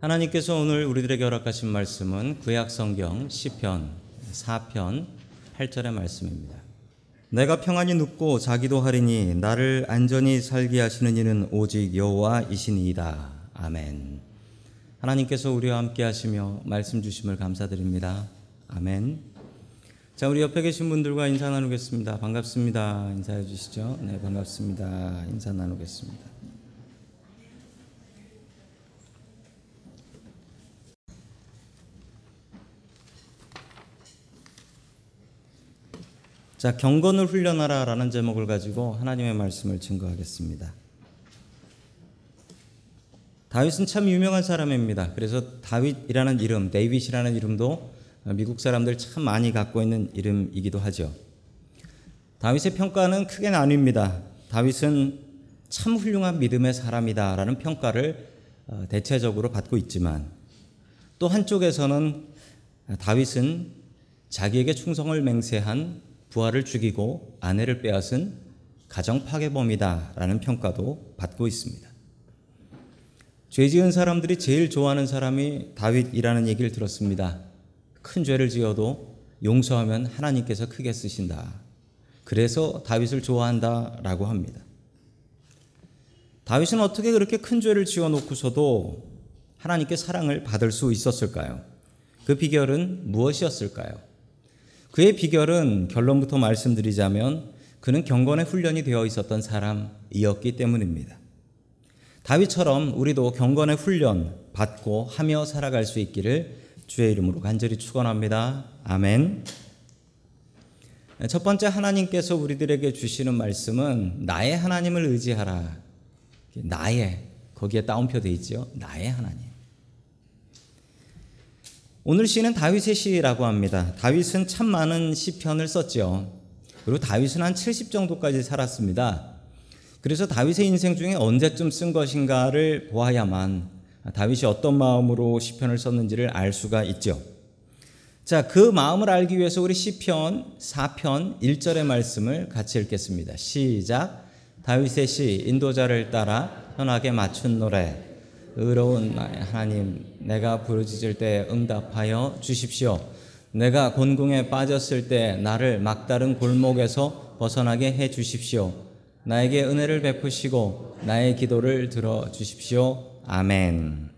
하나님께서 오늘 우리들에게 허락하신 말씀은 구약 성경 시편 4편 8절의 말씀입니다. 내가 평안히 눕고 자기도 하리니 나를 안전히 살게 하시는 이는 오직 여호와이시니이다. 아멘. 하나님께서 우리와 함께 하시며 말씀 주심을 감사드립니다. 아멘. 자, 우리 옆에 계신 분들과 인사 나누겠습니다. 반갑습니다. 인사해 주시죠. 네, 반갑습니다. 인사 나누겠습니다. 자, 경건을 훈련하라 라는 제목을 가지고 하나님의 말씀을 증거하겠습니다. 다윗은 참 유명한 사람입니다. 그래서 다윗이라는 이름, 데이빗이라는 이름도 미국 사람들 참 많이 갖고 있는 이름이기도 하죠. 다윗의 평가는 크게 나뉩니다. 다윗은 참 훌륭한 믿음의 사람이다라는 평가를 어, 대체적으로 받고 있지만 또 한쪽에서는 다윗은 자기에게 충성을 맹세한 부하를 죽이고 아내를 빼앗은 가정 파괴범이다라는 평가도 받고 있습니다. 죄 지은 사람들이 제일 좋아하는 사람이 다윗이라는 얘기를 들었습니다. 큰 죄를 지어도 용서하면 하나님께서 크게 쓰신다. 그래서 다윗을 좋아한다라고 합니다. 다윗은 어떻게 그렇게 큰 죄를 지어 놓고서도 하나님께 사랑을 받을 수 있었을까요? 그 비결은 무엇이었을까요? 그의 비결은 결론부터 말씀드리자면 그는 경건의 훈련이 되어 있었던 사람이었기 때문입니다. 다윗처럼 우리도 경건의 훈련 받고 하며 살아갈 수 있기를 주의 이름으로 간절히 축원합니다. 아멘. 첫 번째 하나님께서 우리들에게 주시는 말씀은 나의 하나님을 의지하라. 나의 거기에 따옴표 돼 있죠. 나의 하나님. 오늘 시는 다윗의 시라고 합니다. 다윗은 참 많은 시편을 썼죠. 그리고 다윗은 한 70 정도까지 살았습니다. 그래서 다윗의 인생 중에 언제쯤 쓴 것인가를 보아야만 다윗이 어떤 마음으로 시편을 썼는지를 알 수가 있죠. 자, 그 마음을 알기 위해서 우리 시편 4편 1절의 말씀을 같이 읽겠습니다. 시작. 다윗의 시 인도자를 따라 현악에 맞춘 노래 의로운 하나님, 내가 부르짖을 때 응답하여 주십시오. 내가 곤궁에 빠졌을 때 나를 막다른 골목에서 벗어나게 해 주십시오. 나에게 은혜를 베푸시고 나의 기도를 들어 주십시오. 아멘.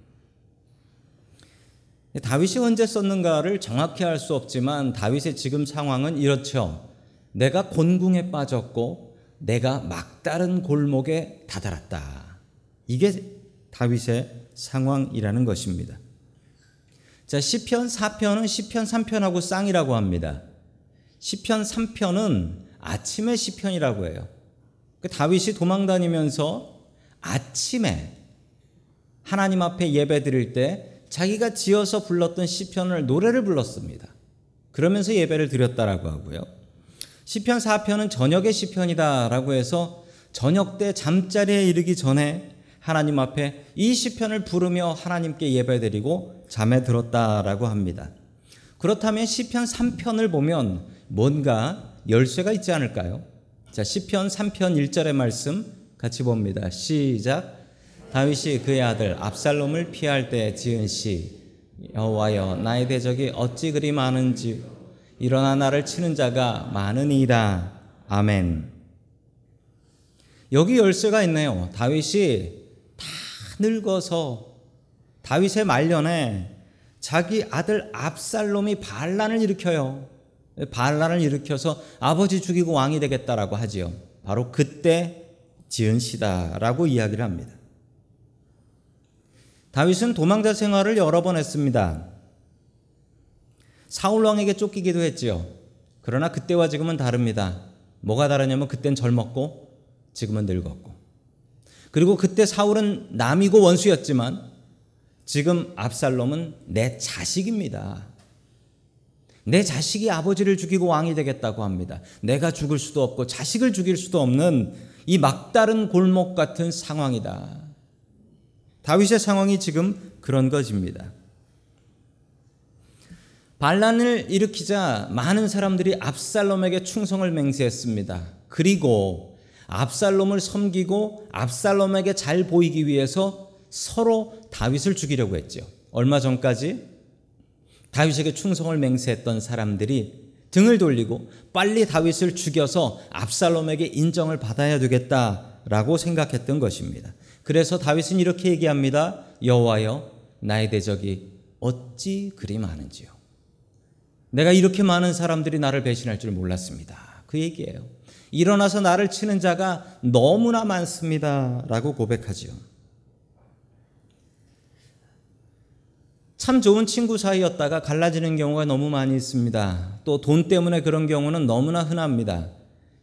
다윗이 언제 썼는가를 정확히 알 수 없지만 다윗의 지금 상황은 이렇죠. 내가 곤궁에 빠졌고 내가 막다른 골목에 다다랐다. 이게 다윗의 상황이라는 것입니다. 자, 시편 4편은 시편 3편하고 쌍이라고 합니다. 시편 3편은 아침의 시편이라고 해요. 그 다윗이 도망 다니면서 아침에 하나님 앞에 예배 드릴 때 자기가 지어서 불렀던 시편을 노래를 불렀습니다. 그러면서 예배를 드렸다라고 하고요. 시편 4편은 저녁의 시편이다라고 해서 저녁 때 잠자리에 이르기 전에 하나님 앞에 이 시편을 부르며 하나님께 예배드리고 잠에 들었다라고 합니다. 그렇다면 시편 3편을 보면 뭔가 열쇠가 있지 않을까요? 자, 시편 3편 1절의 말씀 같이 봅니다. 시작. 다윗이 그의 아들 압살롬을 피할 때 지은 시 여호와여 나의 대적이 어찌 그리 많은지 일어나 나를 치는 자가 많으니이다. 아멘. 여기 열쇠가 있네요. 다윗이 늙어서 다윗의 말년에 자기 아들 압살롬이 반란을 일으켜요. 반란을 일으켜서 아버지 죽이고 왕이 되겠다라고 하지요. 바로 그때 지은 시다라고 이야기를 합니다. 다윗은 도망자 생활을 여러 번 했습니다. 사울 왕에게 쫓기기도 했지요. 그러나 그때와 지금은 다릅니다. 뭐가 다르냐면 그땐 젊었고 지금은 늙었고. 그리고 그때 사울은 남이고 원수였지만 지금 압살롬은 내 자식입니다. 내 자식이 아버지를 죽이고 왕이 되겠다고 합니다. 내가 죽을 수도 없고 자식을 죽일 수도 없는 이 막다른 골목 같은 상황이다. 다윗의 상황이 지금 그런 것입니다. 반란을 일으키자 많은 사람들이 압살롬에게 충성을 맹세했습니다. 그리고 압살롬을 섬기고 압살롬에게 잘 보이기 위해서 서로 다윗을 죽이려고 했죠. 얼마 전까지 다윗에게 충성을 맹세했던 사람들이 등을 돌리고 빨리 다윗을 죽여서 압살롬에게 인정을 받아야 되겠다라고 생각했던 것입니다. 그래서 다윗은 이렇게 얘기합니다. 여호와여 나의 대적이 어찌 그리 많은지요. 내가 이렇게 많은 사람들이 나를 배신할 줄 몰랐습니다. 그 얘기예요. 일어나서 나를 치는 자가 너무나 많습니다 라고 고백하지요. 참 좋은 친구 사이였다가 갈라지는 경우가 너무 많이 있습니다. 또 돈 때문에 그런 경우는 너무나 흔합니다.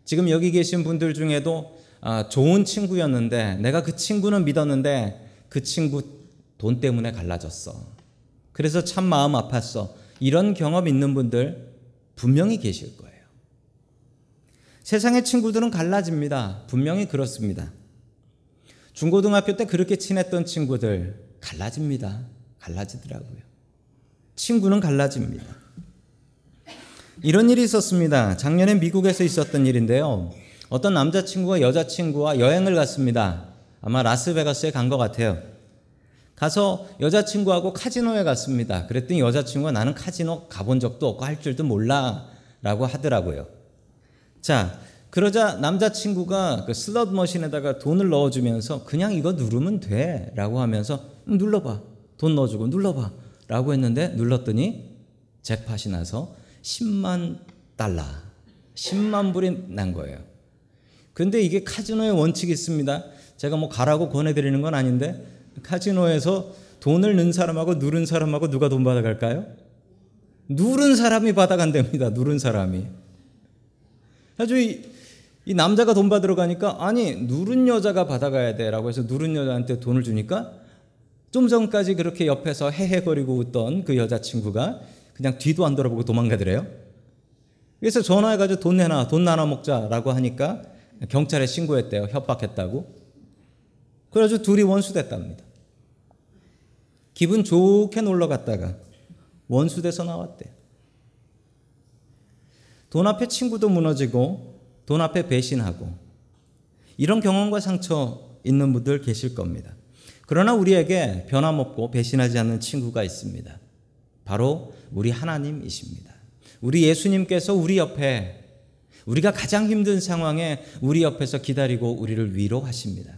지금 여기 계신 분들 중에도 아, 좋은 친구였는데 내가 그 친구는 믿었는데 그 친구 돈 때문에 갈라졌어. 그래서 참 마음 아팠어. 이런 경험 있는 분들 분명히 계실 거예요. 세상의 친구들은 갈라집니다. 분명히 그렇습니다. 중고등학교 때 그렇게 친했던 친구들 갈라집니다. 갈라지더라고요. 친구는 갈라집니다. 이런 일이 있었습니다. 작년에 미국에서 있었던 일인데요. 어떤 남자친구가 여자친구와 여행을 갔습니다. 아마 라스베가스에 간 것 같아요. 가서 여자친구하고 카지노에 갔습니다. 그랬더니 여자친구가 나는 카지노 가본 적도 없고 할 줄도 몰라 라고 하더라고요. 자, 그러자 남자친구가 그 슬롯 머신에다가 돈을 넣어주면서 그냥 이거 누르면 돼 라고 하면서 음, 눌러봐. 돈 넣어주고 눌러봐. 라고 했는데 눌렀더니 잭팟이 나서 10만 달러, 10만 불이 난 거예요. 근데 이게 카지노의 원칙이 있습니다. 제가 뭐 가라고 권해드리는 건 아닌데 카지노에서 돈을 넣은 사람하고 누른 사람하고 누가 돈 받아갈까요? 누른 사람이 받아간답니다. 누른 사람이. 아주 이, 이 남자가 돈 받으러 가니까 아니 누른 여자가 받아가야 돼라고 해서 누른 여자한테 돈을 주니까 좀 전까지 그렇게 옆에서 헤헤거리고 웃던 그 여자친구가 그냥 뒤도 안 돌아보고 도망가더래요. 그래서 전화해가지고 돈 내놔, 돈 나눠 먹자라고 하니까 경찰에 신고했대요. 협박했다고. 그래가지고 둘이 원수됐답니다. 기분 좋게 놀러 갔다가 원수돼서 나왔대요. 돈 앞에 친구도 무너지고 돈 앞에 배신하고 이런 경험과 상처 있는 분들 계실 겁니다. 그러나 우리에게 변함없고 배신하지 않는 친구가 있습니다. 바로 우리 하나님이십니다. 우리 예수님께서 우리 옆에 우리가 가장 힘든 상황에 우리 옆에서 기다리고 우리를 위로하십니다.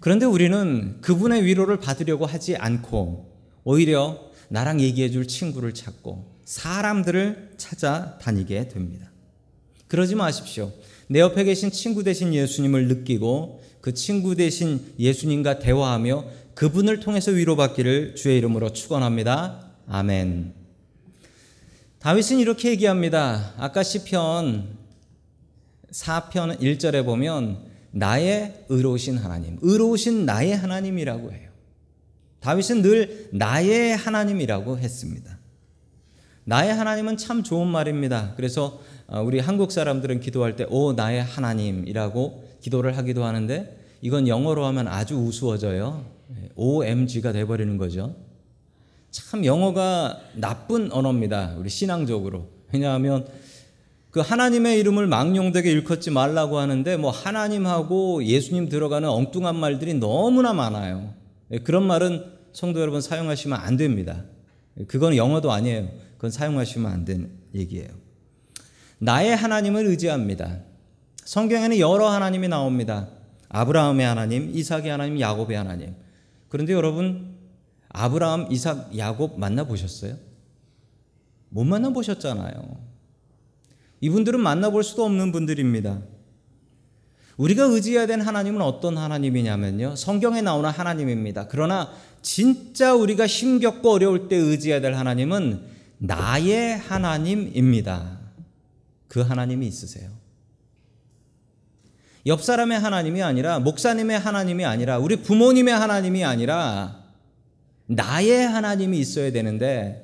그런데 우리는 그분의 위로를 받으려고 하지 않고 오히려 나랑 얘기해 줄 친구를 찾고 사람들을 찾아다니게 됩니다. 그러지 마십시오. 내 옆에 계신 친구 대신 예수님을 느끼고 그 친구 대신 예수님과 대화하며 그분을 통해서 위로받기를 주의 이름으로 축원합니다. 아멘. 다윗은 이렇게 얘기합니다. 아까 시편 4편 1절에 보면 나의 의로우신 하나님, 의로우신 나의 하나님이라고 해요. 다윗은 늘 나의 하나님이라고 했습니다. 나의 하나님은 참 좋은 말입니다. 그래서 어, 우리 한국 사람들은 기도할 때, 오, 나의 하나님이라고 기도를 하기도 하는데, 이건 영어로 하면 아주 우스워져요. OMG가 돼버리는 거죠. 참 영어가 나쁜 언어입니다. 우리 신앙적으로. 왜냐하면 그 하나님의 이름을 망령되게 일컫지 말라고 하는데 뭐 하나님하고 예수님 들어가는 엉뚱한 말들이 너무나 많아요. 그런 말은 성도 여러분 사용하시면 안 됩니다. 그건 영어도 아니에요. 그건 사용하시면 안 되는 얘기예요. 나의 하나님을 의지합니다. 성경에는 여러 하나님이 나옵니다. 아브라함의 하나님, 이삭의 하나님, 야곱의 하나님. 그런데 여러분 아브라함, 이삭, 야곱 만나 보셨어요? 못 만나 보셨잖아요. 이분들은 만나 볼 수도 없는 분들입니다. 우리가 의지해야 되는 하나님은 어떤 하나님이냐면요. 성경에 나오는 하나님입니다. 그러나 진짜 우리가 힘겹고 어려울 때 의지해야 될 하나님은 나의 하나님입니다. 그 하나님이 있으세요. 옆 사람의 하나님이 아니라 목사님의 하나님이 아니라 우리 부모님의 하나님이 아니라 나의 하나님이 있어야 되는데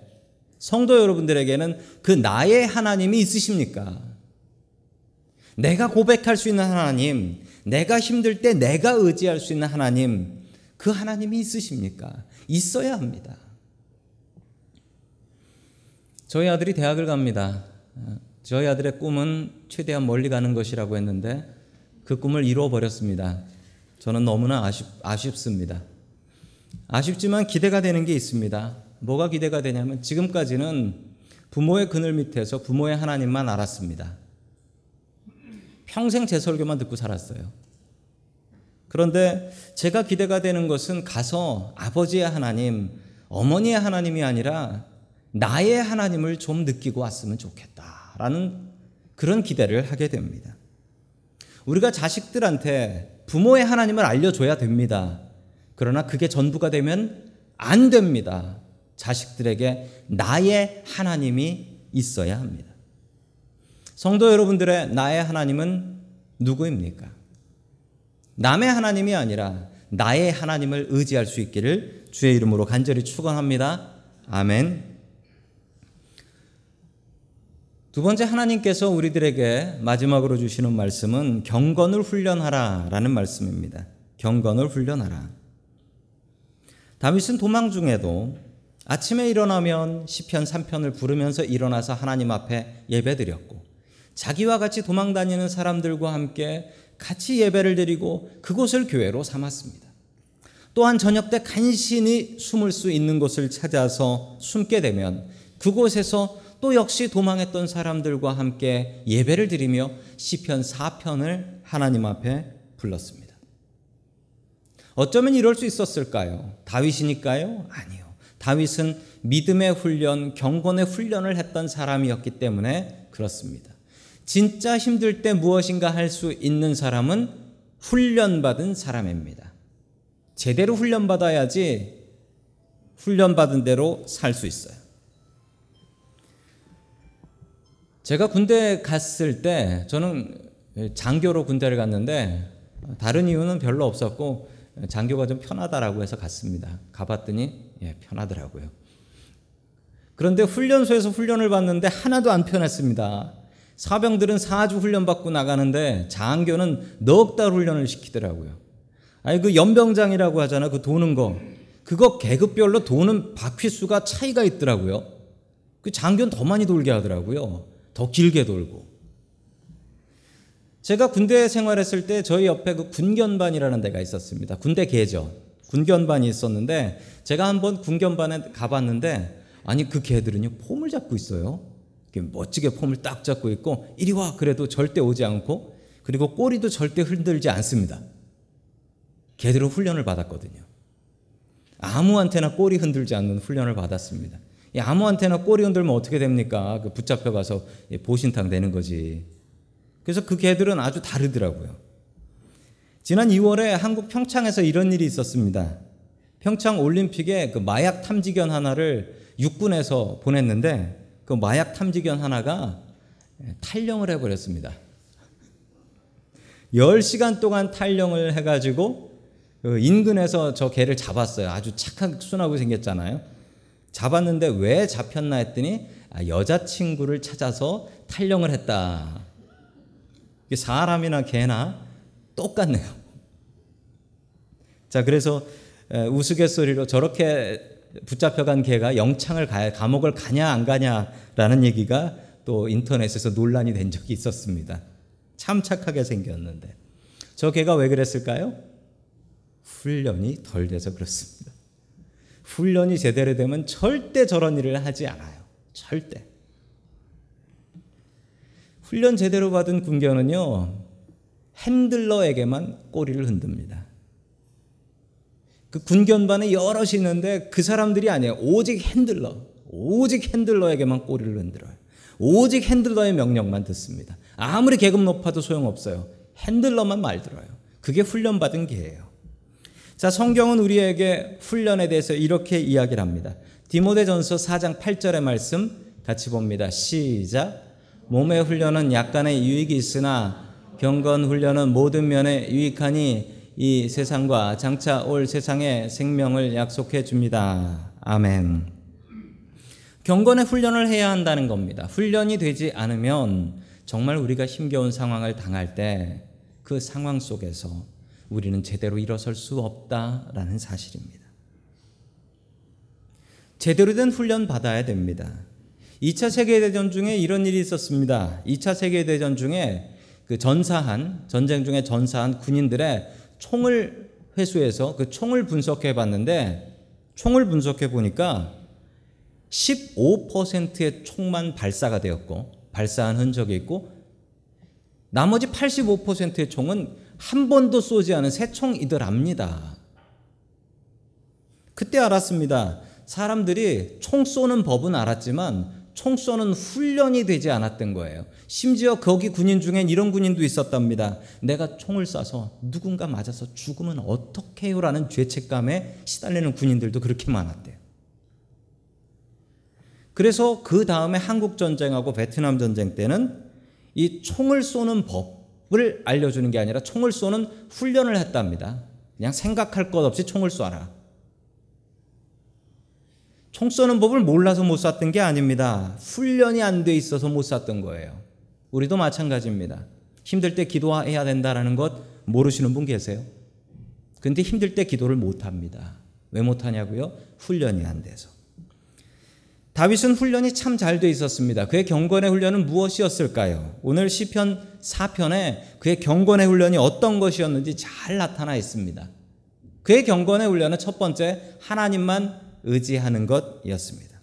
성도 여러분들에게는 그 나의 하나님이 있으십니까? 내가 고백할 수 있는 하나님, 내가 힘들 때 내가 의지할 수 있는 하나님, 그 하나님이 있으십니까? 있어야 합니다. 저희 아들이 대학을 갑니다. 저희 아들의 꿈은 최대한 멀리 가는 것이라고 했는데 그 꿈을 이루어 버렸습니다. 저는 너무나 아쉽, 아쉽습니다. 아쉽지만 기대가 되는 게 있습니다. 뭐가 기대가 되냐면 지금까지는 부모의 그늘 밑에서 부모의 하나님만 알았습니다. 평생 제 설교만 듣고 살았어요. 그런데 제가 기대가 되는 것은 가서 아버지의 하나님, 어머니의 하나님이 아니라 나의 하나님을 좀 느끼고 왔으면 좋겠다라는 그런 기대를 하게 됩니다. 우리가 자식들한테 부모의 하나님을 알려줘야 됩니다. 그러나 그게 전부가 되면 안 됩니다. 자식들에게 나의 하나님이 있어야 합니다. 성도 여러분들의 나의 하나님은 누구입니까? 남의 하나님이 아니라 나의 하나님을 의지할 수 있기를 주의 이름으로 간절히 축원합니다. 아멘. 두 번째 하나님께서 우리들에게 마지막으로 주시는 말씀은 경건을 훈련하라라는 말씀입니다. 경건을 훈련하라. 다윗은 도망 중에도 아침에 일어나면 시편 3편을 부르면서 일어나서 하나님 앞에 예배드렸고 자기와 같이 도망 다니는 사람들과 함께 같이 예배를 드리고 그곳을 교회로 삼았습니다. 또한 저녁 때 간신히 숨을 수 있는 곳을 찾아서 숨게 되면 그곳에서 또 역시 도망했던 사람들과 함께 예배를 드리며 시편 4편을 하나님 앞에 불렀습니다. 어쩌면 이럴 수 있었을까요? 다윗이니까요? 아니요. 다윗은 믿음의 훈련, 경건의 훈련을 했던 사람이었기 때문에 그렇습니다. 진짜 힘들 때 무엇인가 할 수 있는 사람은 훈련받은 사람입니다. 제대로 훈련받아야지 훈련받은 대로 살 수 있어요. 제가 군대 갔을 때 저는 장교로 군대를 갔는데 다른 이유는 별로 없었고 장교가 좀 편하다라고 해서 갔습니다. 가봤더니 예, 편하더라고요. 그런데 훈련소에서 훈련을 받는데 하나도 안 편했습니다. 사병들은 4주 훈련 받고 나가는데 장교는 넉 달 훈련을 시키더라고요. 아니 그 연병장이라고 하잖아. 그 도는 거. 그거 계급별로 도는 바퀴 수가 차이가 있더라고요. 그 장교는 더 많이 돌게 하더라고요. 더 길게 돌고. 제가 군대 생활했을 때 저희 옆에 그 군견반이라는 데가 있었습니다. 군대 계죠. 군견반이 있었는데 제가 한번 군견반에 가봤는데 아니 그 개들은요 폼을 잡고 있어요. 멋지게 폼을 딱 잡고 있고 이리 와 그래도 절대 오지 않고 그리고 꼬리도 절대 흔들지 않습니다. 개들은 훈련을 받았거든요. 아무한테나 꼬리 흔들지 않는 훈련을 받았습니다. 아무한테나 꼬리 흔들면 어떻게 됩니까? 그 붙잡혀 가서 보신탕 되는 거지. 그래서 그 개들은 아주 다르더라고요. 지난 2월에 한국 평창에서 이런 일이 있었습니다. 평창 올림픽에 그 마약 탐지견 하나를 육군에서 보냈는데 그 마약 탐지견 하나가 탈령을 해버렸습니다. 10시간 동안 탈령을 해가지고 그 인근에서 저 개를 잡았어요. 아주 착하게 순하고 생겼잖아요. 잡았는데 왜 잡혔나 했더니 아, 여자친구를 찾아서 탈령을 했다. 사람이나 개나 똑같네요. 자, 그래서 우스갯소리로 저렇게 붙잡혀간 개가 영창을 가야 감옥을 가냐 안 가냐라는 얘기가 또 인터넷에서 논란이 된 적이 있었습니다. 참 착하게 생겼는데 저 개가 왜 그랬을까요? 훈련이 덜 돼서 그렇습니다. 훈련이 제대로 되면 절대 저런 일을 하지 않아요. 절대. 훈련 제대로 받은 군견은요, 핸들러에게만 꼬리를 흔듭니다. 그 군견반에 여럿이 있는데 그 사람들이 아니에요. 오직 handler. 오직 handler에게만 꼬리를 흔들어요. 오직 handler의 명령만 듣습니다. 아무리 계급 높아도 소용없어요. handler만 말 들어요. 그게 훈련받은 개예요. 자, 성경은 우리에게 훈련에 대해서 이렇게 이야기를 합니다. 디모데전서 4장 8절의 말씀 같이 봅니다. 시작. 몸의 훈련은 약간의 유익이 있으나 경건 훈련은 모든 면에 유익하니 이 세상과 장차 올 세상의 생명을 약속해 줍니다. 아멘. 경건의 훈련을 해야 한다는 겁니다. 훈련이 되지 않으면 정말 우리가 힘겨운 상황을 당할 때 그 상황 속에서 우리는 제대로 일어설 수 없다라는 사실입니다. 제대로 된 훈련 받아야 됩니다. 2차 세계대전 중에 이런 일이 있었습니다. 2차 세계대전 중에 그 전사한, 전쟁 중에 전사한 군인들의 총을 회수해서 그 총을 분석해 봤는데 총을 분석해 보니까 15%의 총만 발사가 되었고 발사한 흔적이 있고 나머지 85%의 총은 한 번도 쏘지 않은 새 총이더랍니다. 그때 알았습니다. 사람들이 총 쏘는 법은 알았지만 총 쏘는 훈련이 되지 않았던 거예요. 심지어 거기 군인 중엔 이런 군인도 있었답니다. 내가 총을 쏴서 누군가 맞아서 죽으면 어떡해요? 라는 죄책감에 시달리는 군인들도 그렇게 많았대요. 그래서 그 다음에 한국 전쟁하고 베트남 전쟁 때는 이 총을 쏘는 법 을 알려주는 게 아니라 총을 쏘는 훈련을 했답니다. 그냥 생각할 것 없이 총을 쏴라. 총 쏘는 법을 몰라서 못 쐈던 게 아닙니다. 훈련이 안 돼 있어서 못 쐈던 거예요. 우리도 마찬가지입니다. 힘들 때 기도해야 된다라는 것 모르시는 분 계세요? 근데 힘들 때 기도를 못 합니다. 왜 못 하냐고요? 훈련이 안 돼서. 다윗은 훈련이 참 잘 돼 있었습니다. 그의 경건의 훈련은 무엇이었을까요? 오늘 시편 4편에 그의 경건의 훈련이 어떤 것이었는지 잘 나타나 있습니다. 그의 경건의 훈련은 첫 번째 하나님만 의지하는 것이었습니다.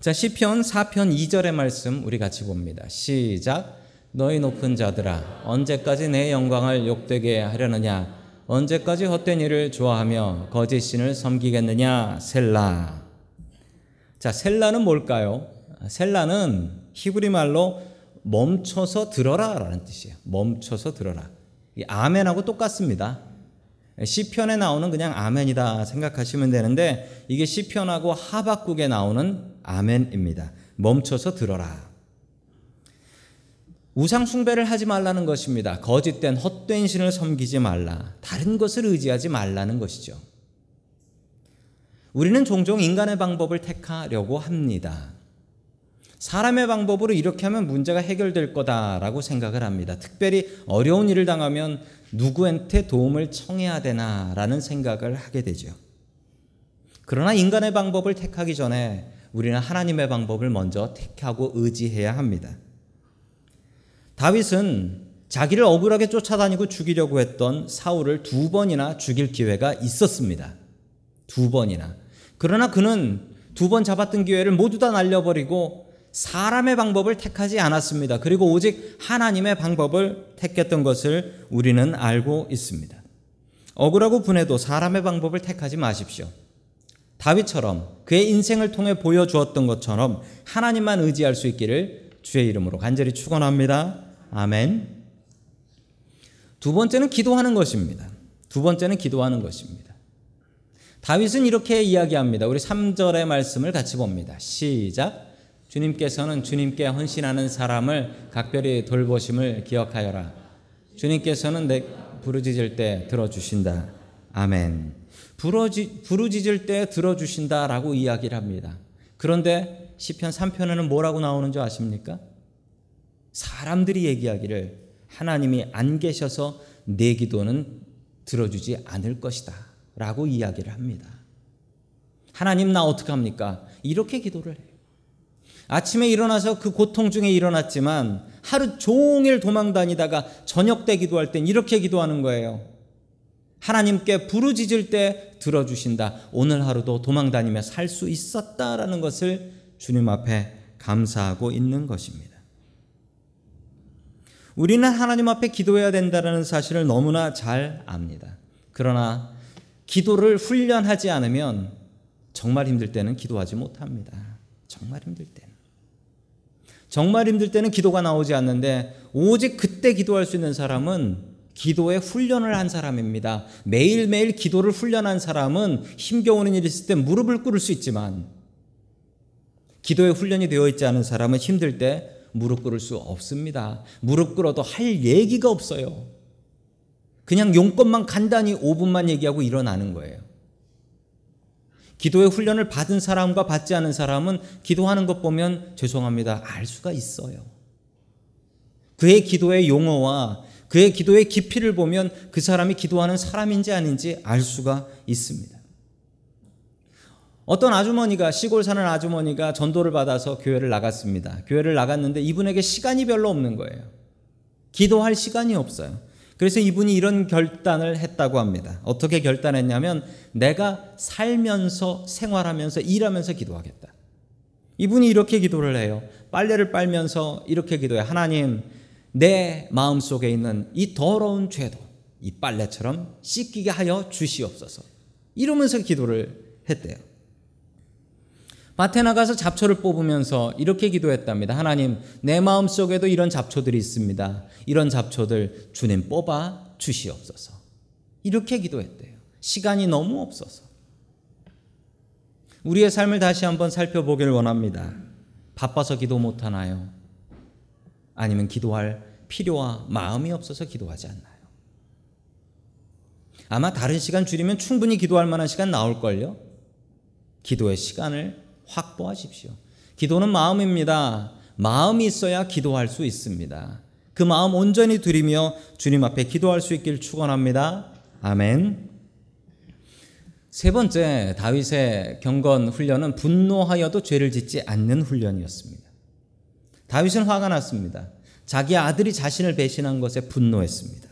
자, 시편 4편 2절의 말씀 우리 같이 봅니다. 시작. 너희 높은 자들아 언제까지 내 영광을 욕되게 하려느냐 언제까지 헛된 일을 좋아하며 거짓 신을 섬기겠느냐 셀라. 자, 셀라는 뭘까요? 셀라는 히브리 말로 멈춰서 들어라 라는 뜻이에요. 멈춰서 들어라. 아멘하고 똑같습니다. 시편에 나오는 그냥 아멘이다 생각하시면 되는데 이게 시편하고 하박국에 나오는 아멘입니다. 멈춰서 들어라. 우상 숭배를 하지 말라는 것입니다. 거짓된 헛된 신을 섬기지 말라. 다른 것을 의지하지 말라는 것이죠. 우리는 종종 인간의 방법을 택하려고 합니다. 사람의 방법으로 이렇게 하면 문제가 해결될 거다라고 생각을 합니다. 특별히 어려운 일을 당하면 누구한테 도움을 청해야 되나라는 생각을 하게 되죠. 그러나 인간의 방법을 택하기 전에 우리는 하나님의 방법을 먼저 택하고 의지해야 합니다. 다윗은 자기를 억울하게 쫓아다니고 죽이려고 했던 사울을 두 번이나 죽일 기회가 있었습니다. 두 번이나. 그러나 그는 두 번 잡았던 기회를 모두 다 날려버리고 사람의 방법을 택하지 않았습니다. 그리고 오직 하나님의 방법을 택했던 것을 우리는 알고 있습니다. 억울하고 분해도 사람의 방법을 택하지 마십시오. 다윗처럼 그의 인생을 통해 보여주었던 것처럼 하나님만 의지할 수 있기를 주의 이름으로 간절히 축원합니다. 아멘. 두 번째는 기도하는 것입니다. 두 번째는 기도하는 것입니다. 다윗은 이렇게 이야기합니다. 우리 3절의 말씀을 같이 봅니다. 시작. 주님께서는 주님께 헌신하는 사람을 각별히 돌보심을 기억하여라. 주님께서는 내 부르짖을 때 들어주신다. 아멘. 부르지, 부르짖을 때 들어주신다라고 이야기를 합니다. 그런데 시편 3편에는 뭐라고 나오는 줄 아십니까? 사람들이 얘기하기를 하나님이 안 계셔서 내 기도는 들어주지 않을 것이다. 라고 이야기를 합니다. 하나님 나 어떡합니까? 이렇게 기도를 해요. 아침에 일어나서 그 고통 중에 일어났지만 하루 종일 도망 다니다가 저녁 때 기도할 땐 이렇게 기도하는 거예요. 하나님께 부르짖을 때 들어주신다. 오늘 하루도 도망 다니며 살 수 있었다라는 것을 주님 앞에 감사하고 있는 것입니다. 우리는 하나님 앞에 기도해야 된다는 사실을 너무나 잘 압니다. 그러나 기도를 훈련하지 않으면 정말 힘들 때는 기도하지 못합니다. 정말 힘들 때는. 정말 힘들 때는 기도가 나오지 않는데 오직 그때 기도할 수 있는 사람은 기도에 훈련을 한 사람입니다. 매일매일 기도를 훈련한 사람은 힘겨우는 일이 있을 때 무릎을 꿇을 수 있지만 기도에 훈련이 되어 있지 않은 사람은 힘들 때 무릎 꿇을 수 없습니다. 무릎 꿇어도 할 얘기가 없어요. 그냥 용건만 간단히 5분만 얘기하고 일어나는 거예요. 기도의 훈련을 받은 사람과 받지 않은 사람은 기도하는 것 보면 죄송합니다. 알 수가 있어요. 그의 기도의 용어와 그의 기도의 깊이를 보면 그 사람이 기도하는 사람인지 아닌지 알 수가 있습니다. 어떤 아주머니가 시골 사는 아주머니가 전도를 받아서 교회를 나갔습니다. 교회를 나갔는데 이분에게 시간이 별로 없는 거예요. 기도할 시간이 없어요. 그래서 이분이 이런 결단을 했다고 합니다. 어떻게 결단했냐면 내가 살면서 생활하면서 일하면서 기도하겠다. 이분이 이렇게 기도를 해요. 빨래를 빨면서 이렇게 기도해. 하나님, 내 마음 속에 있는 이 더러운 죄도 이 빨래처럼 씻기게 하여 주시옵소서. 이러면서 기도를 했대요. 밭에 나가서 잡초를 뽑으면서 이렇게 기도했답니다. 하나님, 내 마음 속에도 이런 잡초들이 있습니다. 이런 잡초들 주님 뽑아 주시옵소서. 이렇게 기도했대요. 시간이 너무 없어서. 우리의 삶을 다시 한번 살펴보길 원합니다. 바빠서 기도 못 하나요? 아니면 기도할 필요와 마음이 없어서 기도하지 않나요? 아마 다른 시간 줄이면 충분히 기도할 만한 시간 나올걸요? 기도의 시간을 확보하십시오. 기도는 마음입니다. 마음이 있어야 기도할 수 있습니다. 그 마음 온전히 드리며 주님 앞에 기도할 수 있길 축원합니다. 아멘. 세 번째 다윗의 경건 훈련은 분노하여도 죄를 짓지 않는 훈련이었습니다. 다윗은 화가 났습니다. 자기 아들이 자신을 배신한 것에 분노했습니다.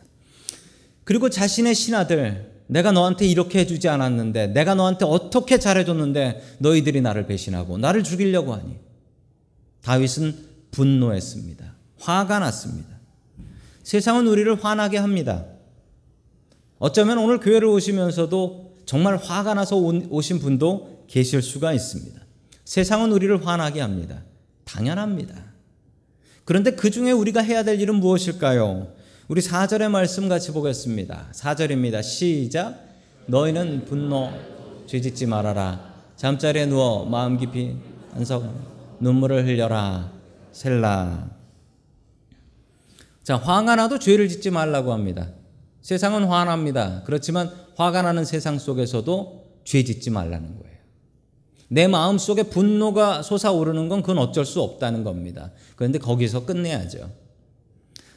그리고 자신의 신하들 내가 너한테 이렇게 해주지 않았는데 내가 너한테 어떻게 잘해줬는데 너희들이 나를 배신하고 나를 죽이려고 하니 다윗은 분노했습니다. 화가 났습니다. 세상은 우리를 화나게 합니다. 어쩌면 오늘 교회를 오시면서도 정말 화가 나서 오신 분도 계실 수가 있습니다. 세상은 우리를 화나게 합니다. 당연합니다. 그런데 그 중에 우리가 해야 될 일은 무엇일까요? 우리 4절의 말씀 같이 보겠습니다. 4절입니다. 시작. 너희는 분노 죄짓지 말아라. 잠자리에 누워 마음 깊이 안석 눈물을 흘려라. 셀라. 자, 화가 나도 죄를 짓지 말라고 합니다. 세상은 화납니다. 그렇지만 화가 나는 세상 속에서도 죄 짓지 말라는 거예요. 내 마음 속에 분노가 솟아오르는 건 그건 어쩔 수 없다는 겁니다. 그런데 거기서 끝내야죠.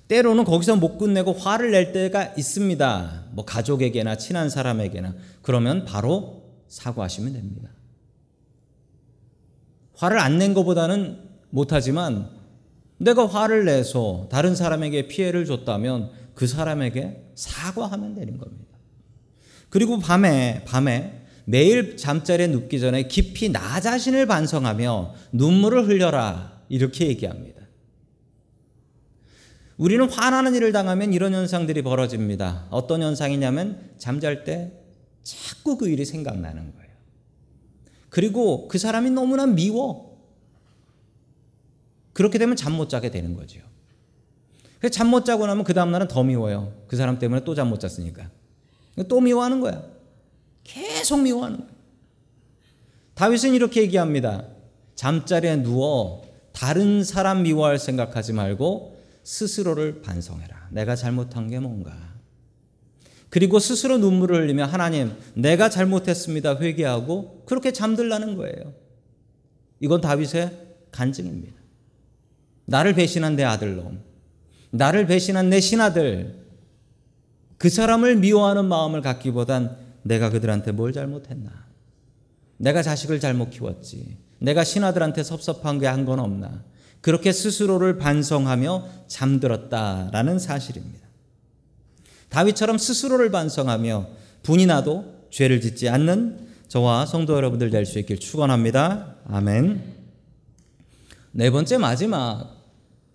때로는 거기서 못 끝내고 화를 낼 때가 있습니다. 뭐 가족에게나 친한 사람에게나. 그러면 바로 사과하시면 됩니다. 화를 안 낸 것보다는 못하지만 내가 화를 내서 다른 사람에게 피해를 줬다면 그 사람에게 사과하면 되는 겁니다. 그리고 밤에, 밤에 매일 잠자리에 눕기 전에 깊이 나 자신을 반성하며 눈물을 흘려라. 이렇게 얘기합니다. 우리는 화나는 일을 당하면 이런 현상들이 벌어집니다. 어떤 현상이냐면 잠잘 때 자꾸 그 일이 생각나는 거예요. 그리고 그 사람이 너무나 미워. 그렇게 되면 잠 못 자게 되는 거죠. 잠못 자고 나면 그 다음날은 더 미워요. 그 사람 때문에 또 잠 못 잤으니까. 또 미워하는 거야. 계속 미워하는 거야. 다윗은 이렇게 얘기합니다. 잠자리에 누워 다른 사람 미워할 생각하지 말고 스스로를 반성해라. 내가 잘못한 게 뭔가. 그리고 스스로 눈물을 흘리며 하나님, 내가 잘못했습니다. 회개하고 그렇게 잠들라는 거예요. 이건 다윗의 간증입니다. 나를 배신한 내 아들놈, 나를 배신한 내 신하들, 그 사람을 미워하는 마음을 갖기보단 내가 그들한테 뭘 잘못했나? 내가 자식을 잘못 키웠지. 내가 신하들한테 섭섭한 게 한 건 없나? 그렇게 스스로를 반성하며 잠들었다라는 사실입니다. 다윗처럼 스스로를 반성하며 분이 나도 죄를 짓지 않는 저와 성도 여러분들 될 수 있길 축원합니다. 아멘. 네 번째 마지막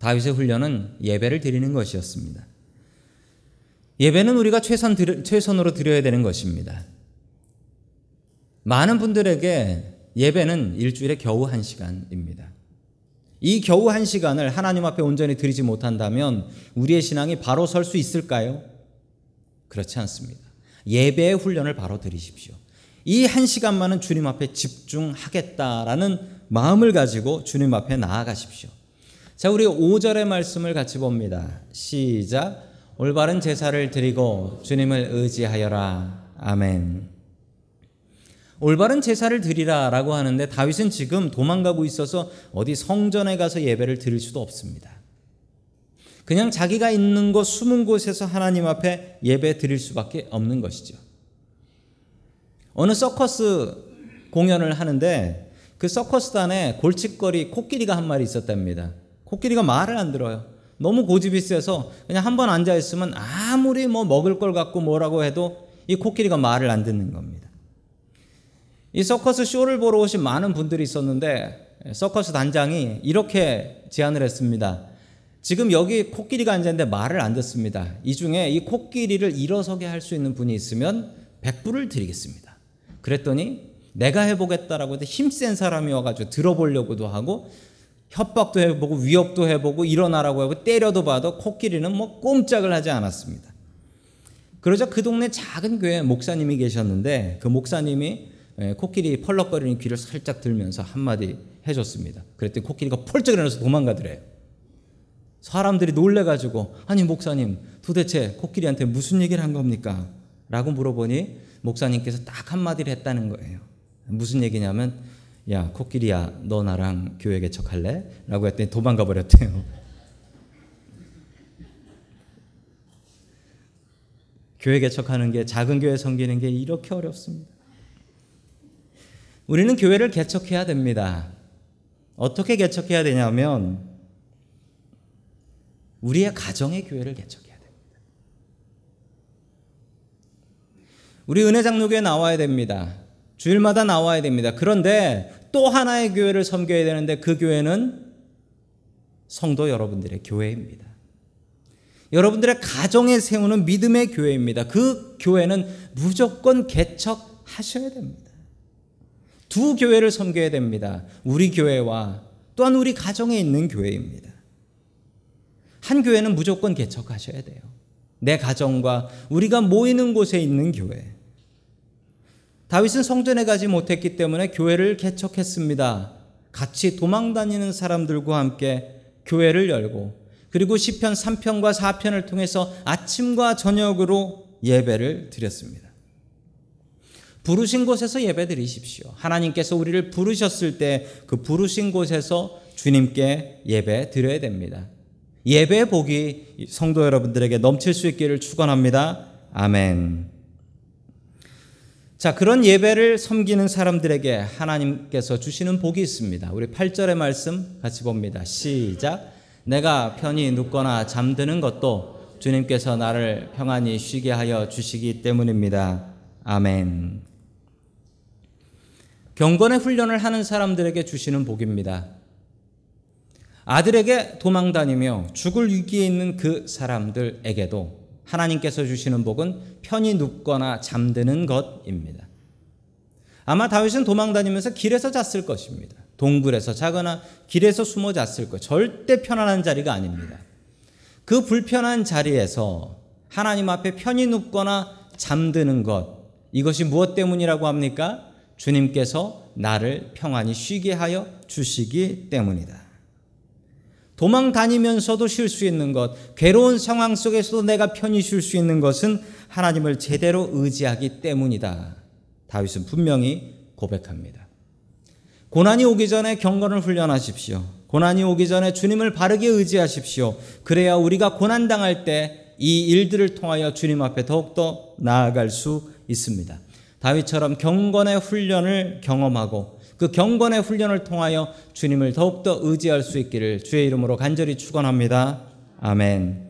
다윗의 훈련은 예배를 드리는 것이었습니다. 예배는 우리가 최선 최선으로 드려야 되는 것입니다. 많은 분들에게 예배는 일주일에 겨우 한 시간입니다. 이 겨우 한 시간을 하나님 앞에 온전히 드리지 못한다면 우리의 신앙이 바로 설 수 있을까요? 그렇지 않습니다. 예배의 훈련을 바로 드리십시오. 이 한 시간만은 주님 앞에 집중하겠다라는 마음을 가지고 주님 앞에 나아가십시오. 자, 우리 5절의 말씀을 같이 봅니다. 시작. 올바른 제사를 드리고 주님을 의지하여라. 아멘. 올바른 제사를 드리라라고 하는데 다윗은 지금 도망가고 있어서 어디 성전에 가서 예배를 드릴 수도 없습니다. 그냥 자기가 있는 곳 숨은 곳에서 하나님 앞에 예배 드릴 수밖에 없는 것이죠. 어느 서커스 공연을 하는데 그 서커스단에 골칫거리 코끼리가 한 마리 있었답니다. 코끼리가 말을 안 들어요. 너무 고집이 세서 그냥 한 번 앉아 있으면 아무 아무리 뭐 먹을 걸 갖고 뭐라고 해도 이 코끼리가 말을 안 듣는 겁니다. 이 서커스 쇼를 보러 오신 많은 분들이 있었는데 서커스 단장이 이렇게 제안을 했습니다. 지금 여기 코끼리가 앉았는데 말을 안 듣습니다. 이 중에 이 코끼리를 일어서게 할 수 있는 분이 있으면 100불을 드리겠습니다. 그랬더니 내가 해보겠다라고 해서 힘센 사람이 와가지고 들어보려고도 하고 협박도 해보고 위협도 해보고 일어나라고 하고 때려도 봐도 코끼리는 뭐 꼼짝을 하지 않았습니다. 그러자 그 동네 작은 교회 목사님이 계셨는데 그 목사님이 예, 코끼리 펄럭거리는 귀를 살짝 들면서 한마디 해줬습니다. 그랬더니 코끼리가 펄쩍 일어나서 도망가더래요. 사람들이 놀래가지고 아니 목사님 도대체 코끼리한테 무슨 얘기를 한 겁니까? 라고 물어보니 목사님께서 딱 한마디를 했다는 거예요. 무슨 얘기냐면 야 코끼리야 너 나랑 교회 개척할래? 라고 했더니 도망가 버렸대요. 교회 개척하는 게 작은 교회 섬기는 게 이렇게 어렵습니다. 우리는 교회를 개척해야 됩니다. 어떻게 개척해야 되냐면 우리의 가정의 교회를 개척해야 됩니다. 우리 은혜 장로교에 나와야 됩니다. 주일마다 나와야 됩니다. 그런데 또 하나의 교회를 섬겨야 되는데 그 교회는 성도 여러분들의 교회입니다. 여러분들의 가정에 세우는 믿음의 교회입니다. 그 교회는 무조건 개척하셔야 됩니다. 두 교회를 섬겨야 됩니다. 우리 교회와 또한 우리 가정에 있는 교회입니다. 한 교회는 무조건 개척하셔야 돼요. 내 가정과 우리가 모이는 곳에 있는 교회. 다윗은 성전에 가지 못했기 때문에 교회를 개척했습니다. 같이 도망 다니는 사람들과 함께 교회를 열고 그리고 시편 3편과 4편을 통해서 아침과 저녁으로 예배를 드렸습니다. 부르신 곳에서 예배 드리십시오. 하나님께서 우리를 부르셨을 때 그 부르신 곳에서 주님께 예배 드려야 됩니다. 예배 복이 성도 여러분들에게 넘칠 수 있기를 축원합니다. 아멘. 자, 그런 예배를 섬기는 사람들에게 하나님께서 주시는 복이 있습니다. 우리 8절의 말씀 같이 봅니다. 시작. 내가 편히 눕거나 잠드는 것도 주님께서 나를 평안히 쉬게 하여 주시기 때문입니다. 아멘. 경건의 훈련을 하는 사람들에게 주시는 복입니다. 아들에게 도망 다니며 죽을 위기에 있는 그 사람들에게도 하나님께서 주시는 복은 편히 눕거나 잠드는 것입니다. 아마 다윗은 도망 다니면서 길에서 잤을 것입니다. 동굴에서 자거나 길에서 숨어 잤을 것. 절대 편안한 자리가 아닙니다. 그 불편한 자리에서 하나님 앞에 편히 눕거나 잠드는 것. 이것이 무엇 때문이라고 합니까? 주님께서 나를 평안히 쉬게 하여 주시기 때문이다. 도망 다니면서도 쉴 수 있는 것, 괴로운 상황 속에서도 내가 편히 쉴 수 있는 것은 하나님을 제대로 의지하기 때문이다. 다윗은 분명히 고백합니다. 고난이 오기 전에 경건을 훈련하십시오. 고난이 오기 전에 주님을 바르게 의지하십시오. 그래야 우리가 고난 당할 때 이 일들을 통하여 주님 앞에 더욱더 나아갈 수 있습니다. 다윗처럼 경건의 훈련을 경험하고 그 경건의 훈련을 통하여 주님을 더욱더 의지할 수 있기를 주의 이름으로 간절히 축원합니다. 아멘.